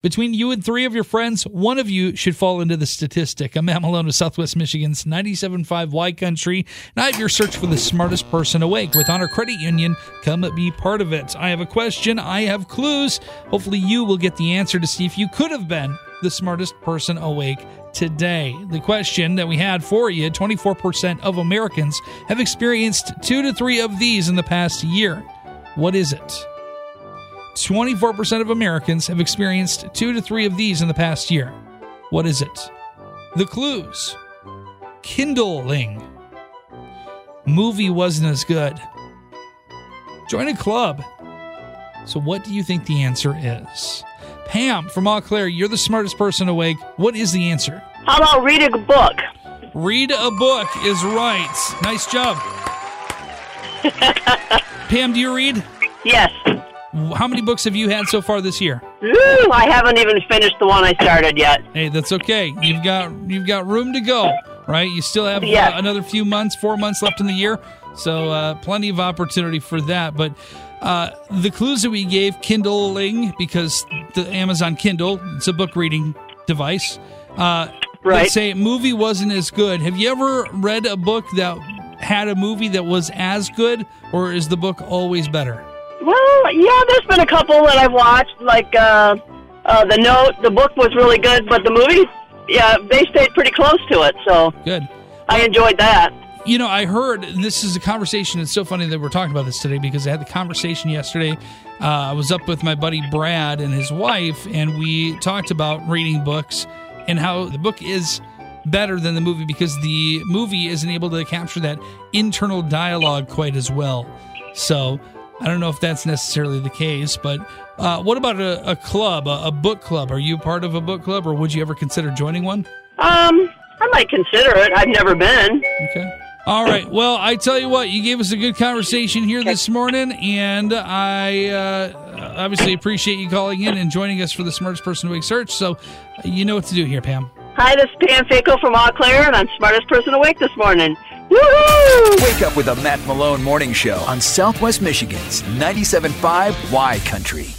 Between you and three of your friends, one of you should fall into the statistic. I'm Matt Malone of Southwest Michigan's 97.5 Y Country, and I have your search for the smartest person awake. With Honor Credit Union, come be part of it. I have a question, I have clues. Hopefully, you will get the answer to see if you could have been the smartest person awake today. The question that we had for you 24% of Americans have experienced two to three of these in the past year. What is it? 24% of Americans have experienced two to three of these in the past year. What is it? The clues Kindling. Movie wasn't as good. Join a club. So, what do you think the answer is? Pam from Eau Claire, you're the smartest person awake. What is the answer? How about read a book? Read a book is right. Nice job. Pam, do you read? Yes. How many books have you had so far this year? Ooh, I haven't even finished the one I started yet. Hey, that's okay. You've got you've got room to go, right? You still have Yes. uh, another few months, four months left in the year, so uh, plenty of opportunity for that. But uh, the clues that we gave, Kindling, because the Amazon Kindle, it's a book reading device. Uh, Right. They say movie wasn't as good. Have you ever read a book that had a movie that was as good, or is the book always better? Well, yeah, there's been a couple that I've watched, like uh, uh, The Note. The book was really good, but the movie, yeah, they stayed pretty close to it, so Good. I enjoyed that. You know, I heard this is a conversation. It's so funny that we're talking about this today because I had the conversation yesterday. Uh, I was up with my buddy Brad and his wife, and we talked about reading books and how the book is better than the movie because the movie isn't able to capture that internal dialogue quite as well. So I don't know if that's necessarily the case, but uh, what about a, a club, a, a book club? Are you part of a book club, or would you ever consider joining one? Um, I might consider it. I've never been. Okay. All right. Well, I tell you what, you gave us a good conversation here this morning, and I uh, obviously appreciate you calling in and joining us for the Smartest Person Awake search. So, you know what to do here, Pam. Hi, this is Pam Faco from Eau Claire, and I'm smartest person awake this morning. Woohoo! Wake up with the Matt Malone Morning Show on Southwest Michigan's 97.5 Y Country.